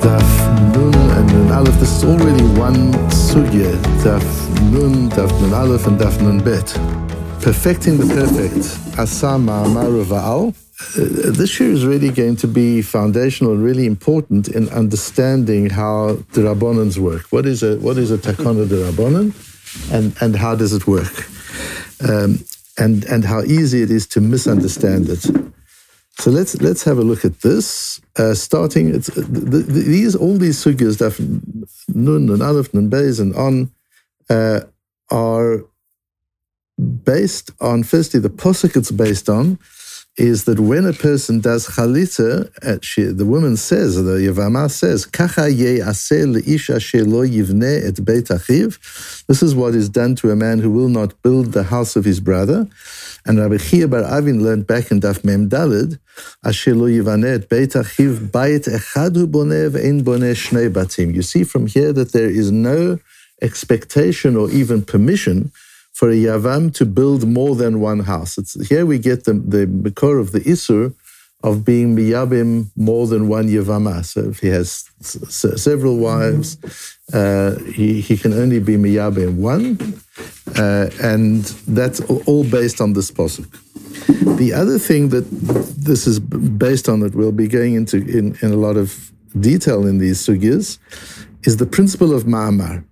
Daf Nun and Nun Aleph. This is already one sugya. Daf Nun, Daf Nun Aleph, and Daf Nun Bet. Perfecting the perfect. Asa Ma'amar Va'al. Uh, this year is really going to be foundational and really important in understanding how the Rabbanans work. What is a what is a takana de Rabbanan, and and how does it work, um, and and how easy it is to misunderstand it. So let's let's have a look at this. Uh, starting, it's, the, the, these all these sugyas, nun and aleph and beis and on, uh, are based on firstly the posuk it's based on is that when a person does chalitza, uh, she, the woman says, the Yavama says, Kacha shelo yivne et beit achiv. This is what is done to a man who will not build the house of his brother. And Rabbi Chia bar Avin learned back in Daf Mem Dalid, Asher lo yivane et beit achiv bayit echad hu boneh boneh shnei batim. You see from here that there is no expectation or even permission for a Yavam to build more than one house. It's, here we get the, the core of the Isur of being Miyabim more than one Yavama. So if he has s- several wives, uh, he, he can only be Miyabim one. Uh, and that's all based on this posuk. The other thing that this is based on that we'll be going into in, in a lot of detail in these sugyas is the principle of ma'amar.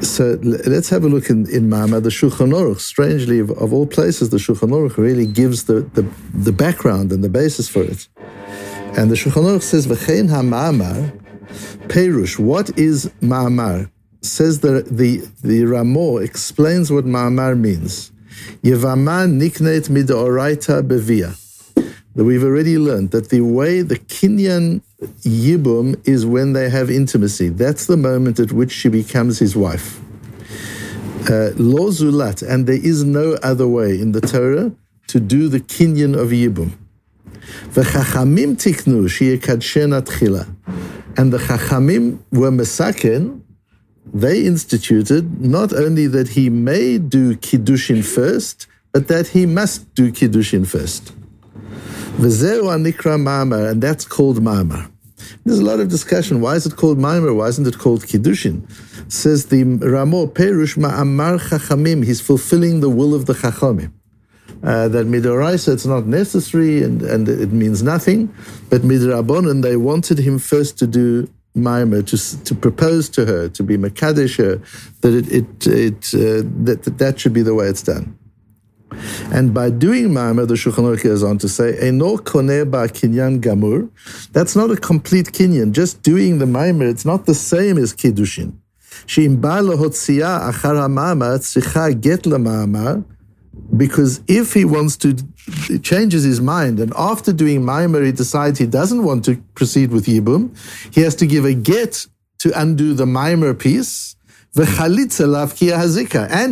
So let's have a look in, in Mama, the Shulchan Aruch. Strangely, of, of, all places, the Shulchan Aruch really gives the, the, the, background and the basis for it. And the Shulchan Aruch says, V'chein ha-ma'amar, Perush, what is ma'amar? Says the, the, the Ramo explains what ma'amar means. Yevama niknet midoraita bevia. That we've already learned that the way the Kinyan Yibum is when they have intimacy. That's the moment at which she becomes his wife. Uh, Lo zulat, and there is no other way in the Torah to do the Kinyan of Yibum. V'chachamim tiknu sheyekadshena tchila. And the Chachamim were mesaken, they instituted not only that he may do Kiddushin first, but that he must do Kiddushin first. V'zeu anikra ma'amar, and that's called ma'amar. There's a lot of discussion. Why is it called ma'amar? Why isn't it called kiddushin? Says the Ramo Perush ma'amar chachamim. He's fulfilling the will of the chachamim. Uh, that midoraisa it's not necessary and, and it means nothing, but midrabanan they wanted him first to do Maimah to to propose to her to be makadesh that it it, it uh, that, that that should be the way it's done. And by doing Ma'amah, the Shulchan Aruch goes on to say, Eno koneh ba kinyan gamur. That's not a complete kinyan. Just doing the Ma'amah, it's not the same as Kiddushin. She'im ba lehotzia achar ha'ma'amah tzricha get le'ma'amah, because if he wants to, he changes his mind, and after doing Maimer, he decides he doesn't want to proceed with Yibum, he has to give a get to undo the Maimer piece, and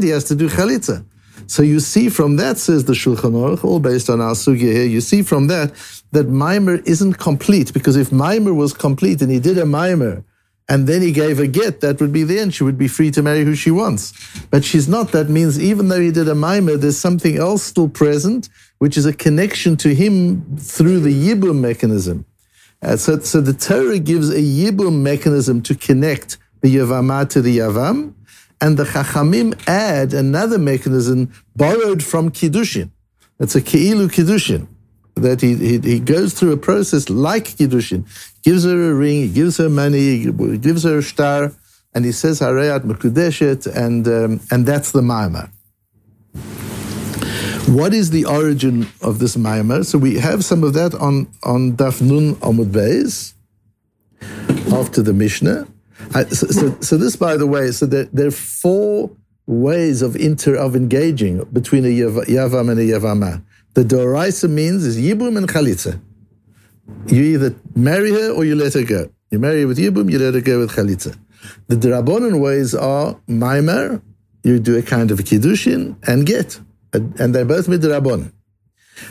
he has to do chalitza. So you see from that, says the Shulchan Aruch, all based on our sugya here, you see from that that Maimer isn't complete, because if Maimer was complete and he did a Maimer, and then he gave a get, that would be the end. She would be free to marry who she wants. But she's not. That means even though he did a Maimer, there's something else still present, which is a connection to him through the Yibum mechanism. Uh, so, so the Torah gives a Yibum mechanism to connect the Yavamah to the Yavam, and the Chachamim add another mechanism borrowed from Kiddushin. It's a Keilu Kiddushin. That he, he, he goes through a process like Kiddushin. Gives her a ring, he gives her money, he gives her a star, and he says Harayat Mekudeshet, and, um, and that's the Ma'amar. What is the origin of this Ma'amar? So we have some of that on, on Daf Nun Amud Beis, after the Mishnah. So, so, so, this, by the way, so there, there are four ways of inter of engaging between a yavam and a yavama. The doraisa means is yibum and chalitza. You either marry her or you let her go. You marry her with yibum, you let her go with chalitza. The drabonon ways are maimer, you do a kind of kiddushin and get, and they're both midrabon.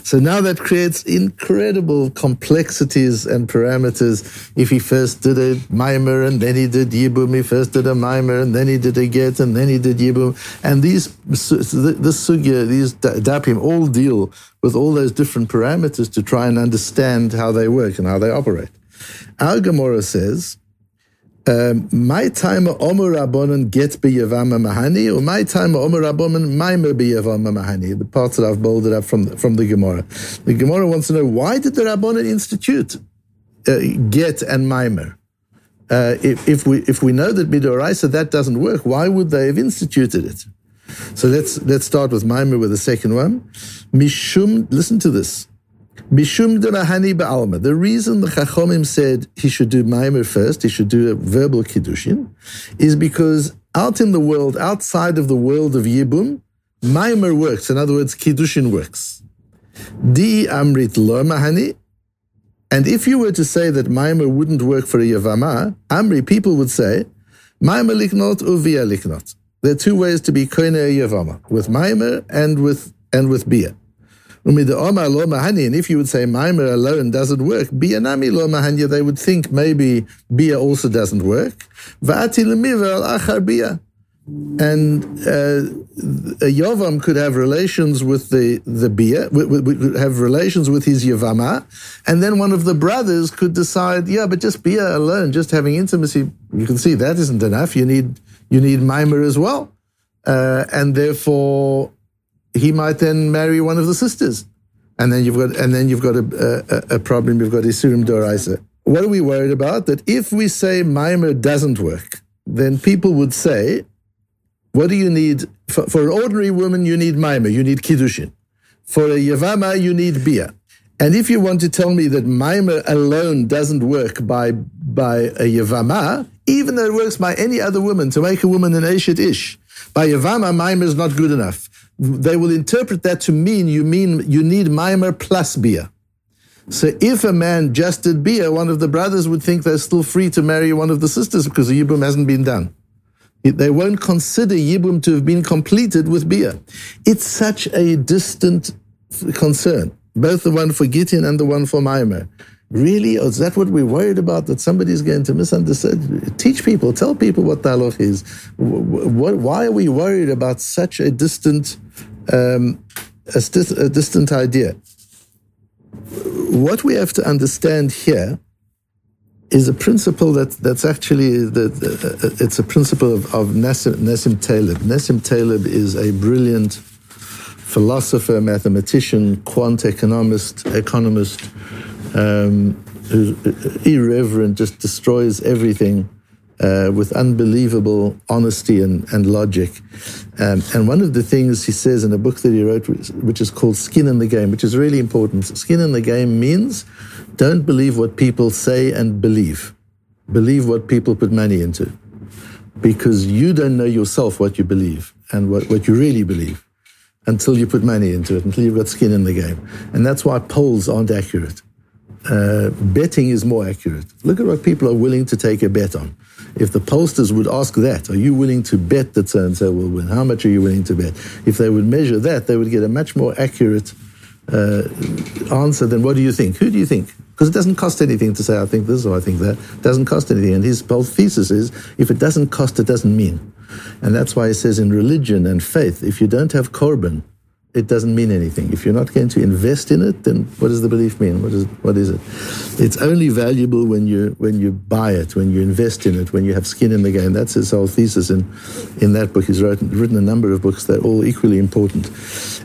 So now that creates incredible complexities and parameters. If he first did a mimer and then he did yibum, he first did a mimer and then he did a get and then he did yibum. And these, this sugya, these dapim all deal with all those different parameters to try and understand how they work and how they operate. Our Gemara says, my time Omer Rabbonon get biyavama mahani, or my time Omer Rabbonon maimer biyavama mahani. The parts that I've bolded up from the, from the Gemara. The Gemara wants to know why did the Rabbonon institute uh, get and maimer? Uh, if, if, we if we know that midoraisa that doesn't work, why would they have instituted it? So let's let's start with maimer with the second one. Mishum, listen to this. The reason the Chachomim said he should do Maimer first, he should do a verbal Kiddushin, is because out in the world, outside of the world of Yibum, Maimer works. In other words, Kiddushin works. Di Amrit Mahani. And if you were to say that Maimer wouldn't work for a Yavama, Amri, people would say, Maimer liknot uvia liknot. There are two ways to be koine Yavama, with Maimer and with, and with Bia. And if you would say Maimer alone doesn't work, Biyanami lo mahanya, they would think maybe Bia also doesn't work. And uh, a Yovam could have relations with the, the Bia, have relations with his Yavama, and then one of the brothers could decide, yeah, but just Bia alone, just having intimacy, you can see that isn't enough. You need, you need Maimer as well. Uh, and therefore, he might then marry one of the sisters, and then you've got and then you've got a, a, a problem. You've got Isurim Doraisa. What are we worried about? That if we say Maimer doesn't work, then people would say, "What do you need for, for an ordinary woman? You need Maimer. You need Kiddushin. For a Yavama, you need Bia." And if you want to tell me that Maimer alone doesn't work by by a Yavama, even though it works by any other woman to make a woman an Eshet Ish, by Yavama, Maimer is not good enough they will interpret that to mean you mean you need Maimer plus bia. So if a man just did bia, one of the brothers would think they're still free to marry one of the sisters because the Yibum hasn't been done. They won't consider Yibum to have been completed with bia. It's such a distant concern, both the one for Gittin and the one for Maimer. Really? Is that what we're worried about? That somebody's going to misunderstand? Teach people, tell people what halach is. Why are we worried about such a distant, um, a, a distant idea? What we have to understand here is a principle that, that's actually the, the, it's a principle of, of Nassim, Nassim Taleb. Nassim Taleb is a brilliant philosopher, mathematician, quant economist, economist um, who's irreverent, just destroys everything uh, with unbelievable honesty and, and logic. Um, and one of the things he says in a book that he wrote, which is called Skin in the Game, which is really important. Skin in the Game means don't believe what people say and believe. Believe what people put money into. Because you don't know yourself what you believe and what, what you really believe until you put money into it, until you've got skin in the game. And that's why polls aren't accurate uh, betting is more accurate. Look at what people are willing to take a bet on. If the pollsters would ask that, are you willing to bet that so and so will win? How much are you willing to bet? If they would measure that, they would get a much more accurate uh, answer than what do you think? Who do you think? Because it doesn't cost anything to say I think this or I think that. It doesn't cost anything. And his whole thesis is if it doesn't cost, it doesn't mean. And that's why he says in religion and faith, if you don't have korban, it doesn't mean anything. If you're not going to invest in it, then what does the belief mean? What is what is it? It's only valuable when you when you buy it, when you invest in it, when you have skin in the game. That's his whole thesis in in that book. He's written, written a number of books that are all equally important.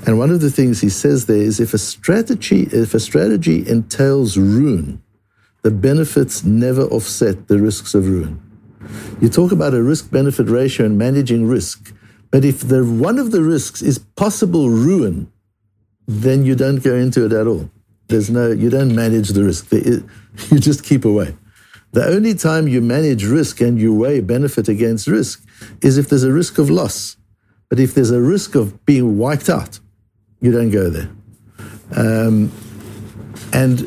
And one of the things he says there is if a strategy if a strategy entails ruin, the benefits never offset the risks of ruin. You talk about a risk benefit ratio and managing risk but if the one of the risks is possible ruin, then you don't go into it at all. There's no, you don't manage the risk. You just keep away. The only time you manage risk and you weigh benefit against risk is if there's a risk of loss. But if there's a risk of being wiped out, you don't go there. Um, and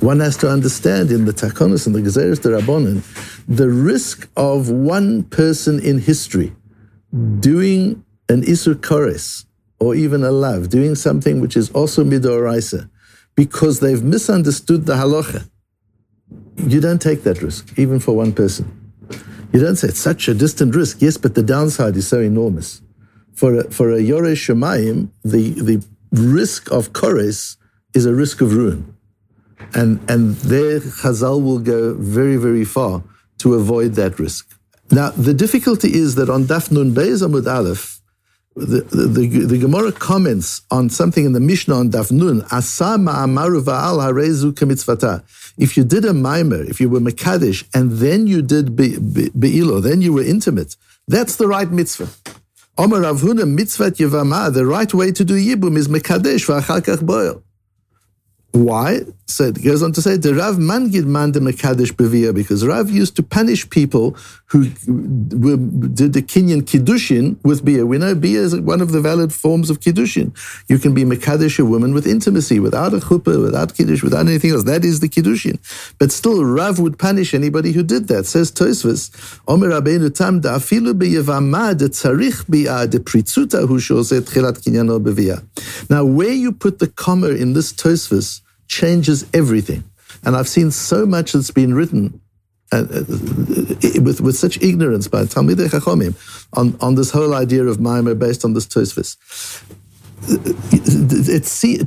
one has to understand in the Takonis and the Gezeres de Rabbonin, the risk of one person in history Mm. doing an Isur Kores or even a Lav, doing something which is also Midoraisa, because they've misunderstood the halacha, you don't take that risk, even for one person. You don't say it's such a distant risk. Yes, but the downside is so enormous. For a, for a Yoresh Shemayim, the, the risk of Kores is a risk of ruin. And, and there Chazal will go very, very far to avoid that risk. Now, the difficulty is that on Daf Nun Beis Amud Aleph, the, the, the, the, Gemara comments on something in the Mishnah on Daf Nun, Asa ma'amaru va'al harezu kemitzvata. If you did a mimer, if you were Mekadesh, and then you did Be'ilo, then you were intimate, that's the right mitzvah. Omer Rav Huna mitzvat yevama, the right way to do Yibum is Mekadesh va'achal kach boil. Why? So it goes on to say, the Rav Mangid man de Mekadesh Bevia, because Rav used to punish people who did the Kinyan Kiddushin with Bia. We know Bia is one of the valid forms of Kiddushin. You can be Mekadesh, a woman with intimacy, without a chuppah, without Kiddush, without anything else. That is the Kiddushin. But still, Rav would punish anybody who did that. Says Tosfos, Omer Rabbeinu da beyevama de tzarich bia de pritzuta hu shoseh tchilat kinyano bevia. Now, where you put the comma in this Tosfos, changes everything. And I've seen so much that's been written uh, uh, with, with such ignorance by Talmidei Chachomim on, on this whole idea of Maimer based on this Tosfos.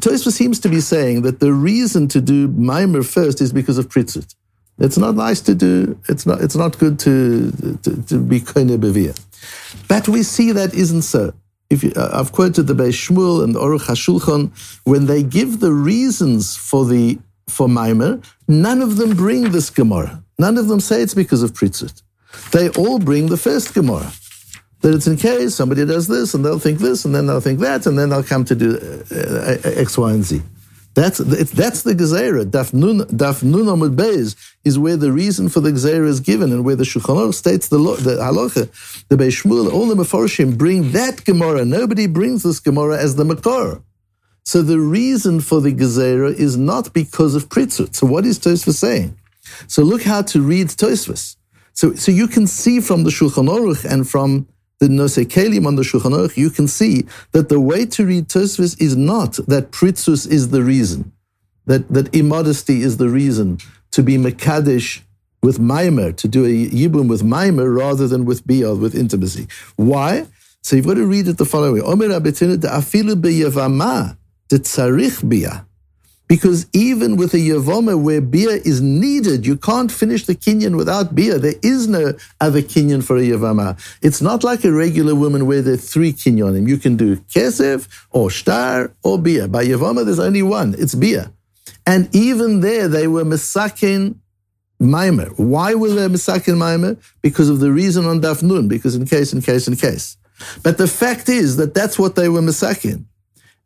Tosfos seems to be saying that the reason to do Maimer first is because of Pritzut. It's not nice to do, it's not, it's not good to, to, to be Koine Bevia. But we see that isn't so if you, uh, I've quoted the Beis Shmuel and the Aruch HaShulchan, when they give the reasons for the for Maimer, none of them bring this Gemara. None of them say it's because of Pritzut. They all bring the first Gemara. That it's in case somebody does this, and they'll think this, and then they'll think that, and then they'll come to do uh, uh, X, Y, and Z. That's that's the gezerah. Daf nun amud beis is where the reason for the gezerah is given, and where the Shulchan Aruch states the the halacha. The Beis Shmuel, all the Mefarshim bring that Gemara. Nobody brings this Gemara as the makor. So the reason for the gezerah is not because of pritzut. So what is Tosfos saying? So look how to read Tosfos. So so you can see from the Shulchan Aruch and from the Nosei Kelim on the Shulchan Aruch, you can see that the way to read Tosfos is not that Pritzus is the reason, that, that immodesty is the reason to be Mekadesh with Maimer, to do a Yibum with Maimer rather than with Bia, with intimacy. Why? So you've got to read it the following way. Omer Abetina de afilu beyavama de tzarich bia. Because even with a Yavoma where bia is needed, you can't finish the kinyan without bia. There is no other kinyan for a Yavama. It's not like a regular woman where there are three kinyanim. You can do kesef or shtar or bia. By Yavoma, there's only one. It's bia. And even there, they were Masakin Maimer. Why were they Masakin Maimer? Because of the reason on Dafnun, because in case, in case, in case. But the fact is that that's what they were Masakin.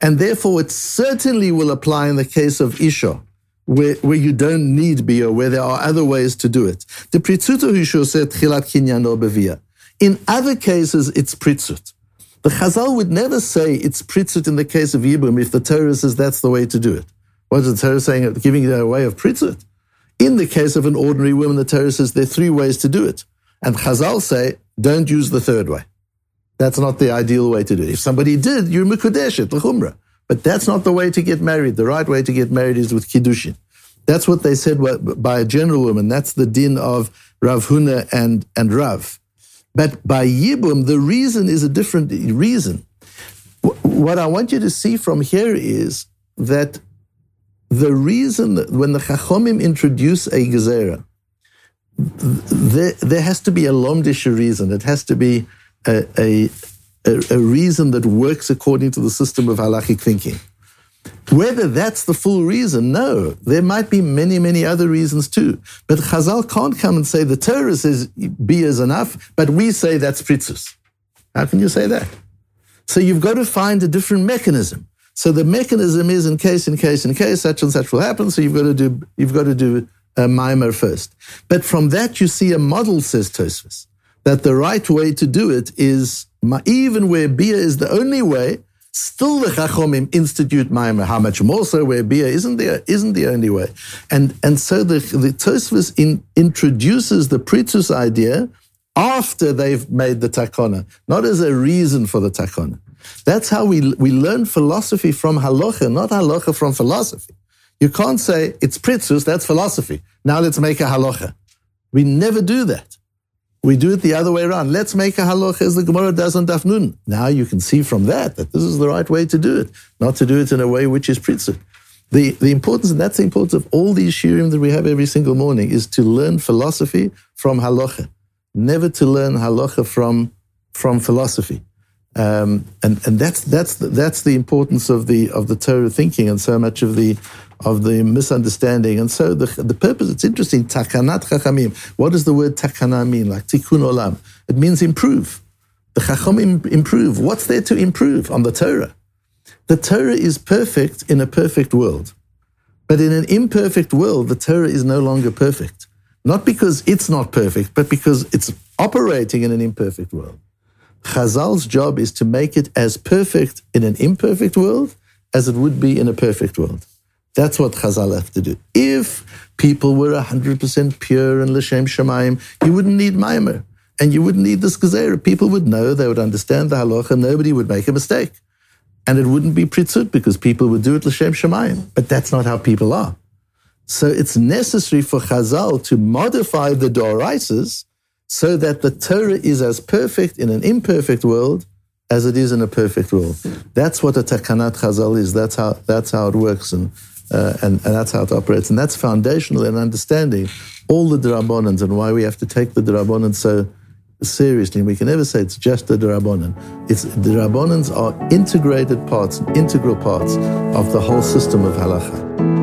And therefore, it certainly will apply in the case of Isha, where, where you don't need Bia, where there are other ways to do it. The said Chilat Bevia. In other cases, it's Pritzut. The Chazal would never say it's Pritzut in the case of Yibum if the Torah says that's the way to do it. What is the Torah saying? Giving it a way of Pritzut. In the case of an ordinary woman, the Torah says there are three ways to do it. And Chazal say, don't use the third way. That's not the ideal way to do it. If somebody did, you're Mukudeshet, L'chumra. But that's not the way to get married. The right way to get married is with Kiddushin. That's what they said by a general woman. That's the din of Rav Huna and, and Rav. But by Yibum, the reason is a different reason. What I want you to see from here is that the reason that when the Chachomim introduce a Gezerah, there, there has to be a lomdisha reason. It has to be a, a, a, reason that works according to the system of halachic thinking. Whether that's the full reason, no. There might be many, many other reasons too. But Chazal can't come and say the Torah says B is enough, but we say that's pritzus. How can you say that? So you've got to find a different mechanism. So the mechanism is in case, in case, in case, such and such will happen. So you've got to do, you've got to do a mimer first. But from that you see a model, says Tosfos that the right way to do it is, even where bia is the only way, still the Chachomim institute Maimer. How much more so where bia isn't the, isn't the only way. And, and so the, the Tosfos in, introduces the Pritzus idea after they've made the takona, not as a reason for the takona. That's how we, we learn philosophy from halacha, not halacha from philosophy. You can't say it's pritzus, that's philosophy. Now let's make a halacha. We never do that. We do it the other way around. Let's make a halacha as the Gemara does on Daf Now you can see from that that this is the right way to do it, not to do it in a way which is pritzit. the, the importance, and that's the importance of all these shiurim that we have every single morning, is to learn philosophy from halacha, never to learn halacha from, from philosophy. Um, and and that's that's the, that's the importance of the of the Torah thinking and so much of the of the misunderstanding. And so the the purpose. It's interesting. Takanat chachamim. What does the word takana mean? Like tikkun olam. It means improve. The chachamim improve. What's there to improve on the Torah? The Torah is perfect in a perfect world. But in an imperfect world, the Torah is no longer perfect. Not because it's not perfect, but because it's operating in an imperfect world. Chazal's job is to make it as perfect in an imperfect world as it would be in a perfect world. That's what Chazal have to do. If people were 100% pure and L'Shem Shemaim, you wouldn't need Maimer. And you wouldn't need this Gezerah. People would know, they would understand the halacha, nobody would make a mistake. And it wouldn't be pritzut because people would do it l'shem shemayim. But that's not how people are. So it's necessary for Chazal to modify the Doraisas so that the Torah is as perfect in an imperfect world as it is in a perfect world. That's what a Takanat Chazal is. That's how, that's how it works and, uh, and, and that's how it operates. And that's foundational in understanding all the Drabonans and why we have to take the Drabonans so seriously. We can never say it's just the Rabbanan. It's the Rabbanans are integrated parts, integral parts of the whole system of halacha.